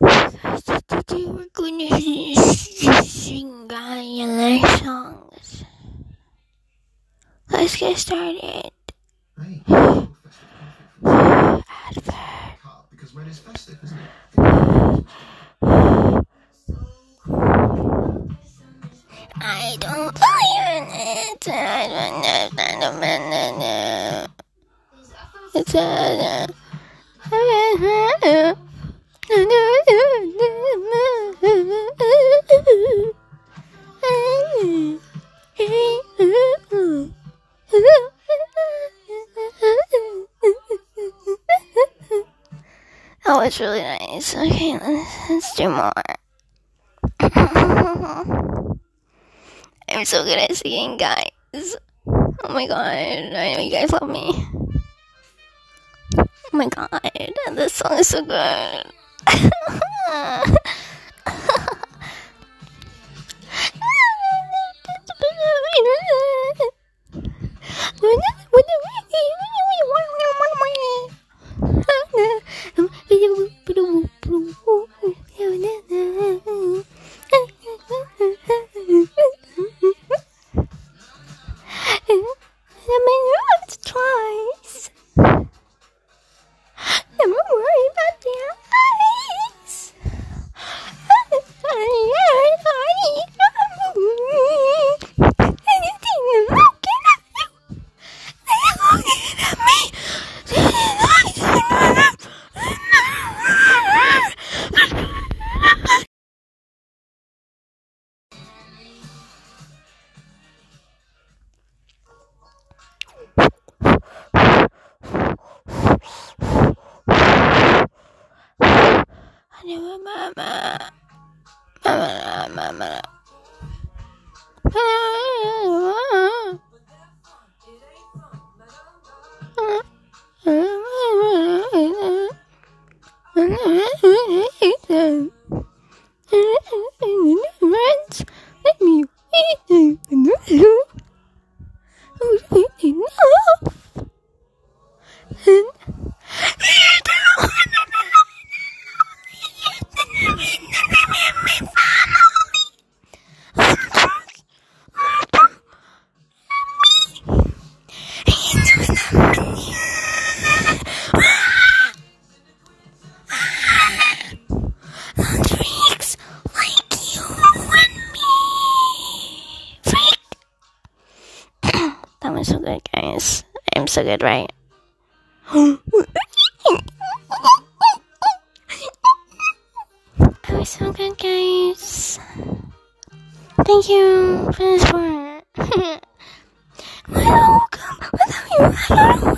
Today we're going to sing Guy songs. Let's get started. Hey, festive coffee Advert. cup because red is festive, isn't it? I don't believe in it. I don't understand it. It's a. Oh, that was really nice. Okay, let's, let's do more. I'm so good at singing, guys. Oh my god, I know you guys love me. Oh my god, this song is so good. About the eyes. Mama. Mama, mama. Freaks that was so good, guys. I'm so good, right? I was so good, guys. Thank you for the support. Welcome. Without you, I don't know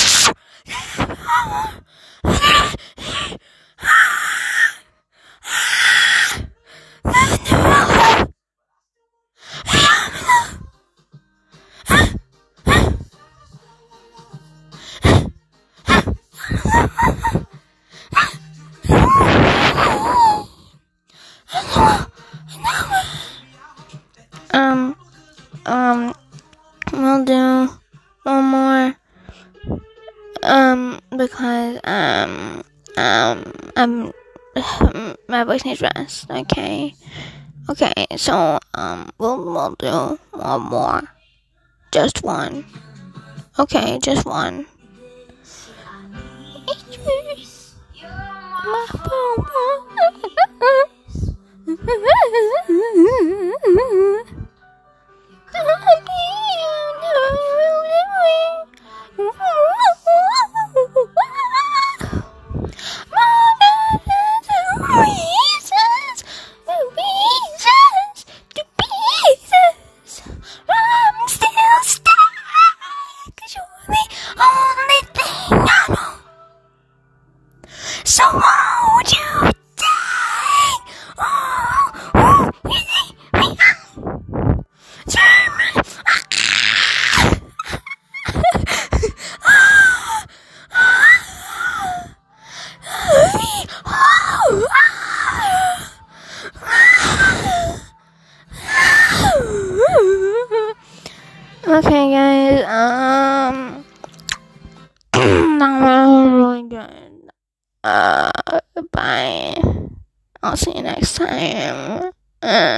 Um, um, we'll do one more. Um, because, um, um, um, my voice needs rest, okay? Okay, so, um, we'll, we'll do one more. Just one. Okay, just one. Still guys. Um, was really good. Uh, bye. I'll see you next time. Uh.